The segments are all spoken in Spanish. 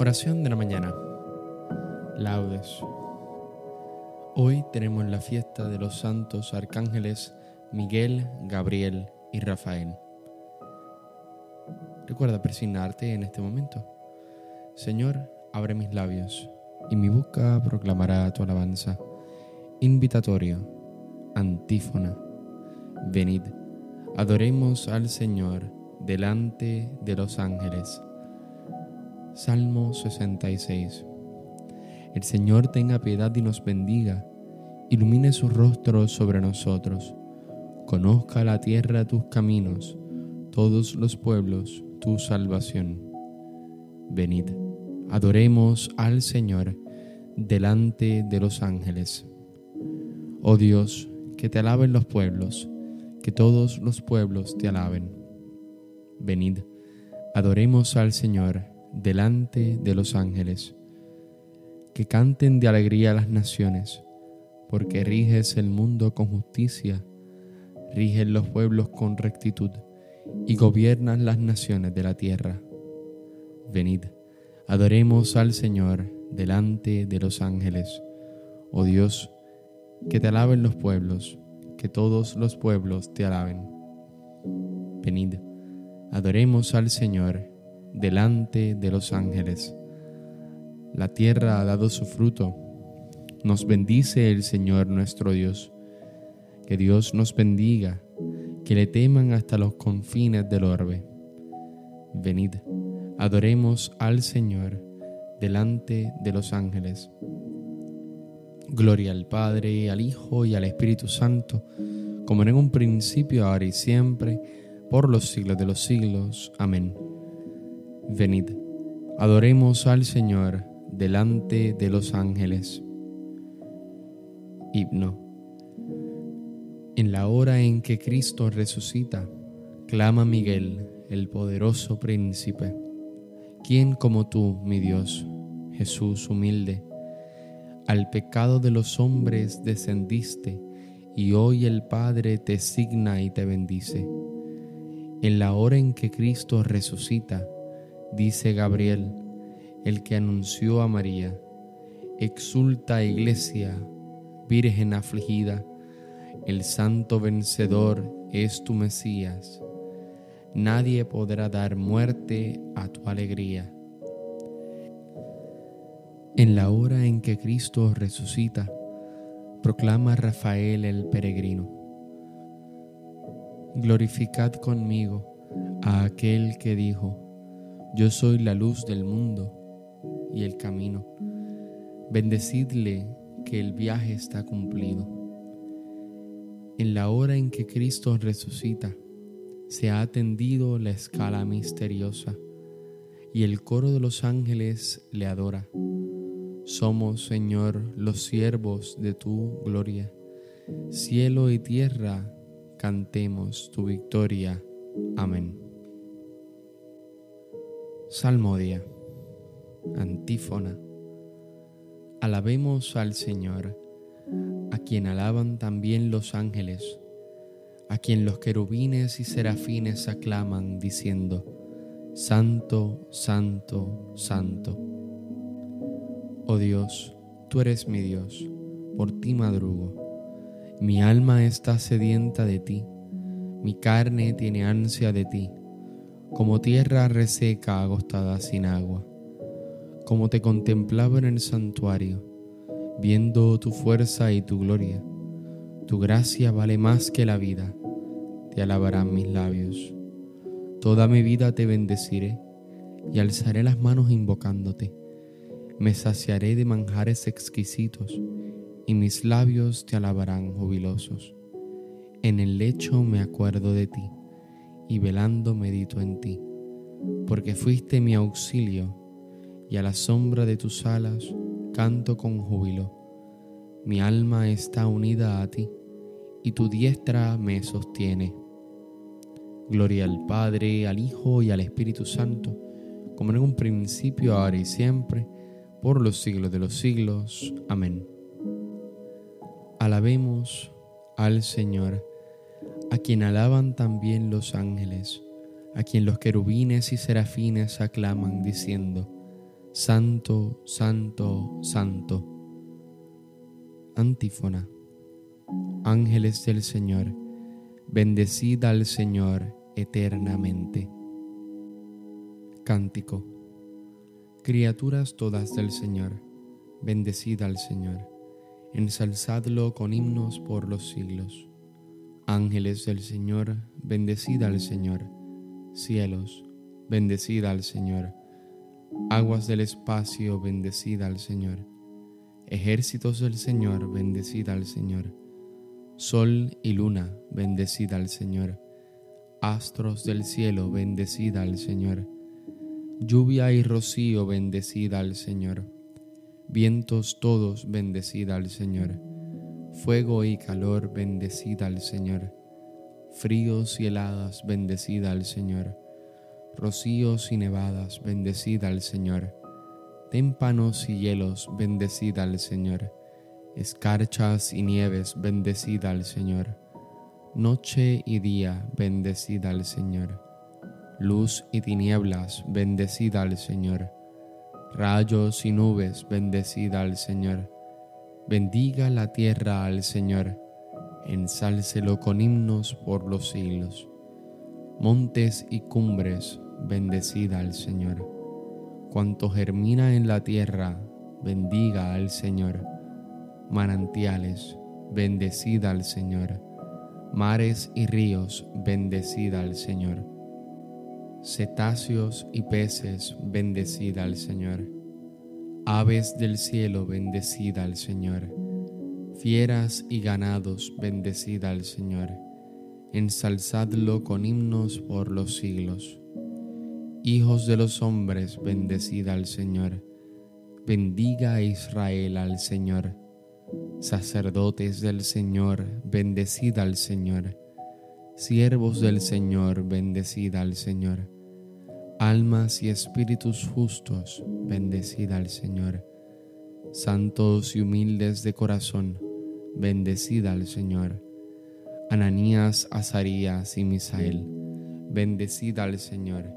Oración de la mañana. Laudes. Hoy tenemos la fiesta de los santos arcángeles Miguel, Gabriel y Rafael. Recuerda presignarte en este momento. Señor, abre mis labios y mi boca proclamará tu alabanza. Invitatorio, antífona. Venid, adoremos al Señor delante de los ángeles. Salmo 66. El Señor tenga piedad y nos bendiga, ilumine su rostro sobre nosotros, conozca la tierra tus caminos, todos los pueblos tu salvación. Venid, adoremos al Señor delante de los ángeles. Oh Dios, que te alaben los pueblos, que todos los pueblos te alaben. Venid, adoremos al Señor delante de los ángeles. Que canten de alegría las naciones, porque riges el mundo con justicia, riges los pueblos con rectitud y gobiernas las naciones de la tierra. Venid, adoremos al Señor delante de los ángeles. Oh Dios, que te alaben los pueblos, que todos los pueblos te alaben. Venid, adoremos al Señor delante de los ángeles. La tierra ha dado su fruto. Nos bendice el Señor nuestro Dios. Que Dios nos bendiga, que le teman hasta los confines del orbe. Venid, adoremos al Señor delante de los ángeles. Gloria al Padre, al Hijo y al Espíritu Santo, como en un principio, ahora y siempre, por los siglos de los siglos. Amén. Venid, adoremos al Señor delante de los ángeles. Himno. En la hora en que Cristo resucita, clama Miguel, el poderoso príncipe. ¿Quién como tú, mi Dios, Jesús humilde? Al pecado de los hombres descendiste, y hoy el Padre te signa y te bendice. En la hora en que Cristo resucita, dice Gabriel, el que anunció a María, exulta iglesia, virgen afligida, el santo vencedor es tu Mesías. Nadie podrá dar muerte a tu alegría. En la hora en que Cristo resucita, proclama Rafael el peregrino. Glorificad conmigo a aquel que dijo, yo soy la luz del mundo y el camino. Bendecidle que el viaje está cumplido. En la hora en que Cristo resucita, se ha atendido la escala misteriosa y el coro de los ángeles le adora. Somos, Señor, los siervos de tu gloria. Cielo y tierra, cantemos tu victoria. Amén. Salmodia. Antífona. Alabemos al Señor, a quien alaban también los ángeles, a quien los querubines y serafines aclaman diciendo, Santo, Santo, Santo. Oh Dios, tú eres mi Dios, por ti madrugo. Mi alma está sedienta de ti, mi carne tiene ansia de ti como tierra reseca agostada sin agua, como te contemplaba en el santuario, viendo tu fuerza y tu gloria. Tu gracia vale más que la vida, te alabarán mis labios. Toda mi vida te bendeciré y alzaré las manos invocándote. Me saciaré de manjares exquisitos y mis labios te alabarán jubilosos. En el lecho me acuerdo de ti y velando medito en ti, porque fuiste mi auxilio, y a la sombra de tus alas canto con júbilo. Mi alma está unida a ti, y tu diestra me sostiene. Gloria al Padre, al Hijo y al Espíritu Santo, como en un principio, ahora y siempre, por los siglos de los siglos. Amén. Alabemos al Señor a quien alaban también los ángeles, a quien los querubines y serafines aclaman diciendo, Santo, santo, santo. Antífona. Ángeles del Señor, bendecid al Señor eternamente. Cántico. Criaturas todas del Señor, bendecid al Señor, ensalzadlo con himnos por los siglos. Ángeles del Señor, bendecid al Señor. Cielos, bendecid al Señor. Aguas del espacio, bendecid al Señor. Ejércitos del Señor, bendecid al Señor. Sol y luna, bendecid al Señor. Astros del cielo, bendecid al Señor. Lluvia y rocío, bendecid al Señor. Vientos todos, bendecid al Señor Fuego y calor, bendecida al Señor. Fríos y heladas, bendecida al Señor. Rocíos y nevadas, bendecida al Señor. Témpanos y hielos, bendecida al Señor. Escarchas y nieves, bendecida al Señor. Noche y día, bendecida al Señor. Luz y tinieblas, bendecida al Señor. Rayos y nubes, bendecida al Señor Bendiga la tierra al Señor, ensálcelo con himnos por los siglos. Montes y cumbres, bendecida al Señor. Cuanto germina en la tierra, bendiga al Señor. Manantiales, bendecida al Señor. Mares y ríos, bendecida al Señor. Cetáceos y peces, bendecida al Señor Aves del cielo, bendecida al Señor. Fieras y ganados, bendecida al Señor. Ensalzadlo con himnos por los siglos. Hijos de los hombres, bendecida al Señor. Bendiga a Israel al Señor. Sacerdotes del Señor, bendecida al Señor. Siervos del Señor, bendecida al Señor almas y espíritus justos, bendecida al Señor. Santos y humildes de corazón, bendecida al Señor. Ananías, Azarías y Misael, bendecida al Señor.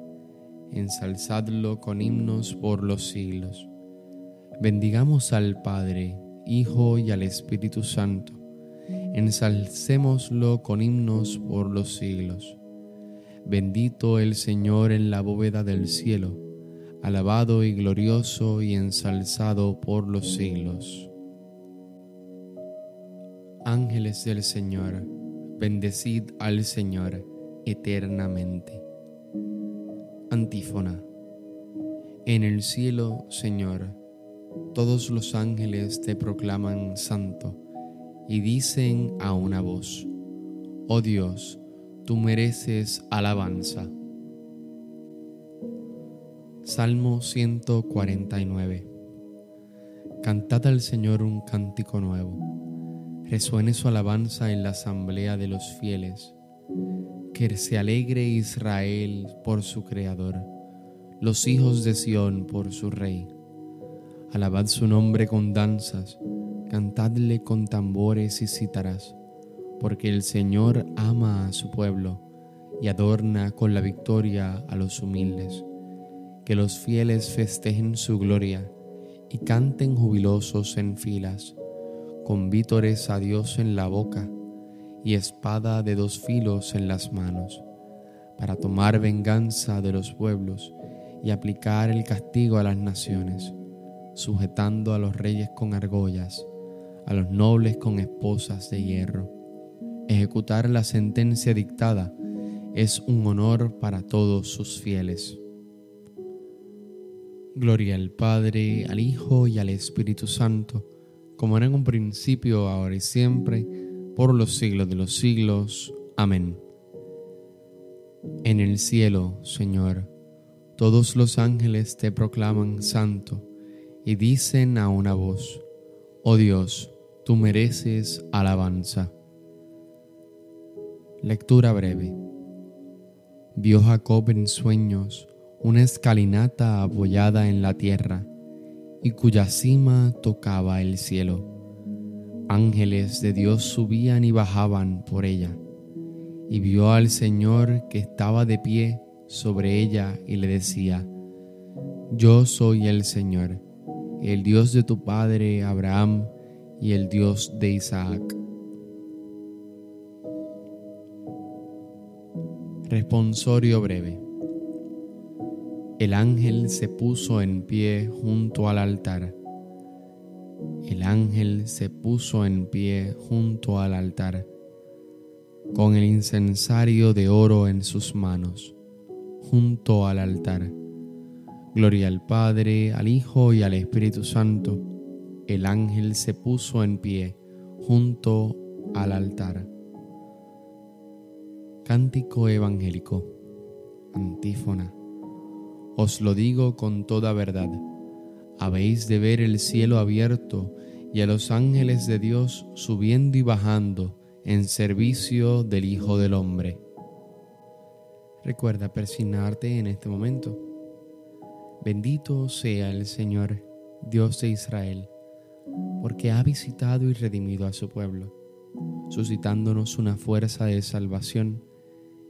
Ensalzadlo con himnos por los siglos. Bendigamos al Padre, Hijo y al Espíritu Santo. Ensalcémoslo con himnos por los siglos Bendito el Señor en la bóveda del cielo, alabado y glorioso y ensalzado por los siglos. Ángeles del Señor, bendecid al Señor eternamente. Antífona. En el cielo, Señor, todos los ángeles te proclaman santo y dicen a una voz, Oh Dios, tú mereces alabanza. Salmo 149 Cantad al Señor un cántico nuevo, resuene su alabanza en la asamblea de los fieles, que se alegre Israel por su Creador, los hijos de Sión por su Rey. Alabad su nombre con danzas, cantadle con tambores y cítaras porque el Señor ama a su pueblo y adorna con la victoria a los humildes. Que los fieles festejen su gloria y canten jubilosos en filas, con vítores a Dios en la boca y espada de dos filos en las manos, para tomar venganza de los pueblos y aplicar el castigo a las naciones, sujetando a los reyes con argollas, a los nobles con esposas de hierro Ejecutar la sentencia dictada es un honor para todos sus fieles. Gloria al Padre, al Hijo y al Espíritu Santo, como era en un principio, ahora y siempre, por los siglos de los siglos. Amén. En el cielo, Señor, todos los ángeles te proclaman santo y dicen a una voz, Oh Dios, tú mereces alabanza. Lectura breve. Vio Jacob en sueños una escalinata apoyada en la tierra y cuya cima tocaba el cielo. Ángeles de Dios subían y bajaban por ella. Y vio al Señor que estaba de pie sobre ella y le decía, Yo soy el Señor, el Dios de tu padre Abraham y el Dios de Isaac. Responsorio breve. El ángel se puso en pie junto al altar. El ángel se puso en pie junto al altar, con el incensario de oro en sus manos, junto al altar Gloria al Padre, al Hijo y al Espíritu Santo. El ángel se puso en pie junto al altar. Cántico evangélico. Antífona. Os lo digo con toda verdad. Habéis de ver el cielo abierto y a los ángeles de Dios subiendo y bajando en servicio del Hijo del Hombre. Recuerda persignarte en este momento. Bendito sea el Señor, Dios de Israel, porque ha visitado y redimido a su pueblo, suscitándonos una fuerza de salvación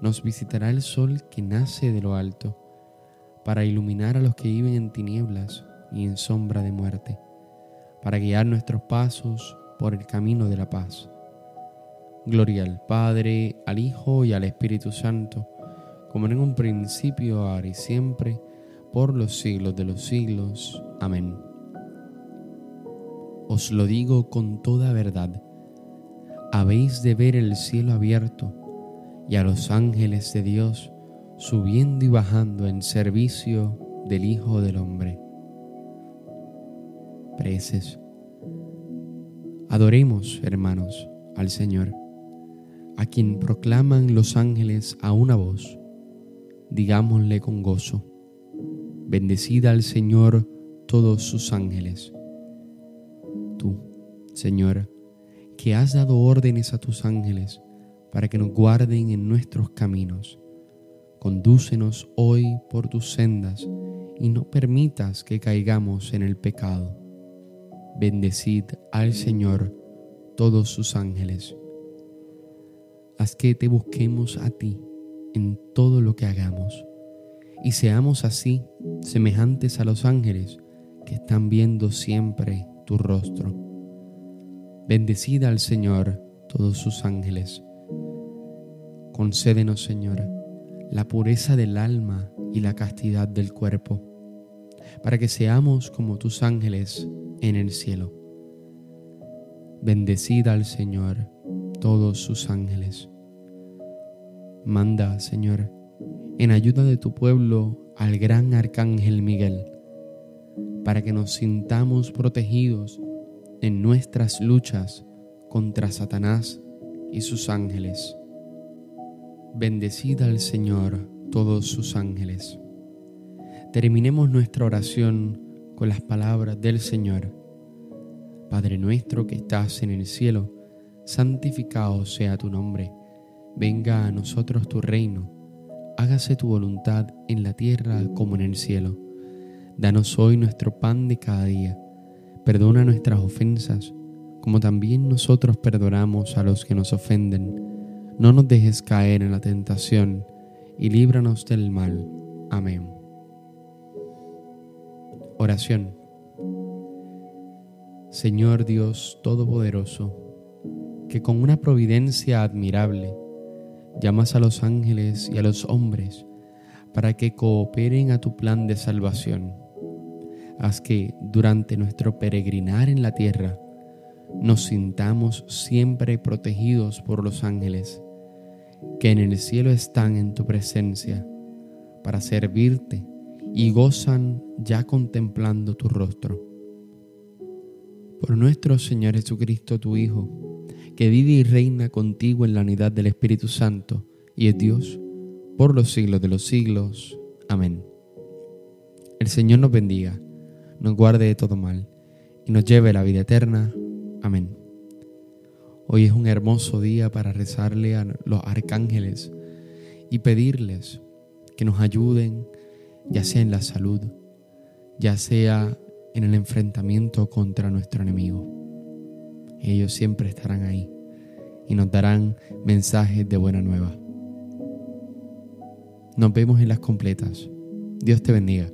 nos visitará el sol que nace de lo alto, para iluminar a los que viven en tinieblas y en sombra de muerte, para guiar nuestros pasos por el camino de la paz. Gloria al Padre, al Hijo y al Espíritu Santo, como en un principio, ahora y siempre, por los siglos de los siglos. Amén. Os lo digo con toda verdad, habéis de ver el cielo abierto y a los ángeles de Dios subiendo y bajando en servicio del Hijo del Hombre. Preces. Adoremos, hermanos, al Señor, a quien proclaman los ángeles a una voz. Digámosle con gozo Bendecida al Señor todos sus ángeles. Tú, Señor, que has dado órdenes a tus ángeles para que nos guarden en nuestros caminos. Condúcenos hoy por tus sendas y no permitas que caigamos en el pecado. Bendecid al Señor todos sus ángeles. Haz que te busquemos a ti en todo lo que hagamos y seamos así semejantes a los ángeles que están viendo siempre tu rostro. Bendecida al Señor todos sus ángeles. Concédenos, Señor, la pureza del alma y la castidad del cuerpo, para que seamos como tus ángeles en el cielo. Bendecida al Señor todos sus ángeles. Manda, Señor, en ayuda de tu pueblo al gran arcángel Miguel, para que nos sintamos protegidos en nuestras luchas contra Satanás y sus ángeles. Bendecida al Señor todos sus ángeles. Terminemos nuestra oración con las palabras del Señor. Padre nuestro que estás en el cielo, santificado sea tu nombre. Venga a nosotros tu reino hágase tu voluntad en la tierra como en el cielo. Danos hoy nuestro pan de cada día. Perdona nuestras ofensas, como también nosotros perdonamos a los que nos ofenden. No nos dejes caer en la tentación, y líbranos del mal. Amén. Oración. Señor Dios Todopoderoso, que con una providencia admirable, llamas a los ángeles y a los hombres para que cooperen a tu plan de salvación. Haz que durante nuestro peregrinar en la tierra nos sintamos siempre protegidos por los ángeles, que en el cielo están en tu presencia para servirte y gozan ya contemplando tu rostro. Por nuestro Señor Jesucristo, tu Hijo, que vive y reina contigo en la unidad del Espíritu Santo y es Dios por los siglos de los siglos. Amén. El Señor nos bendiga, nos guarde de todo mal y nos lleve a la vida eterna. Amén. Hoy es un hermoso día para rezarle a los arcángeles y pedirles que nos ayuden, ya sea en la salud, ya sea en el enfrentamiento contra nuestro enemigo. Ellos siempre estarán ahí y nos darán mensajes de buena nueva. Nos vemos en las completas. Dios te bendiga.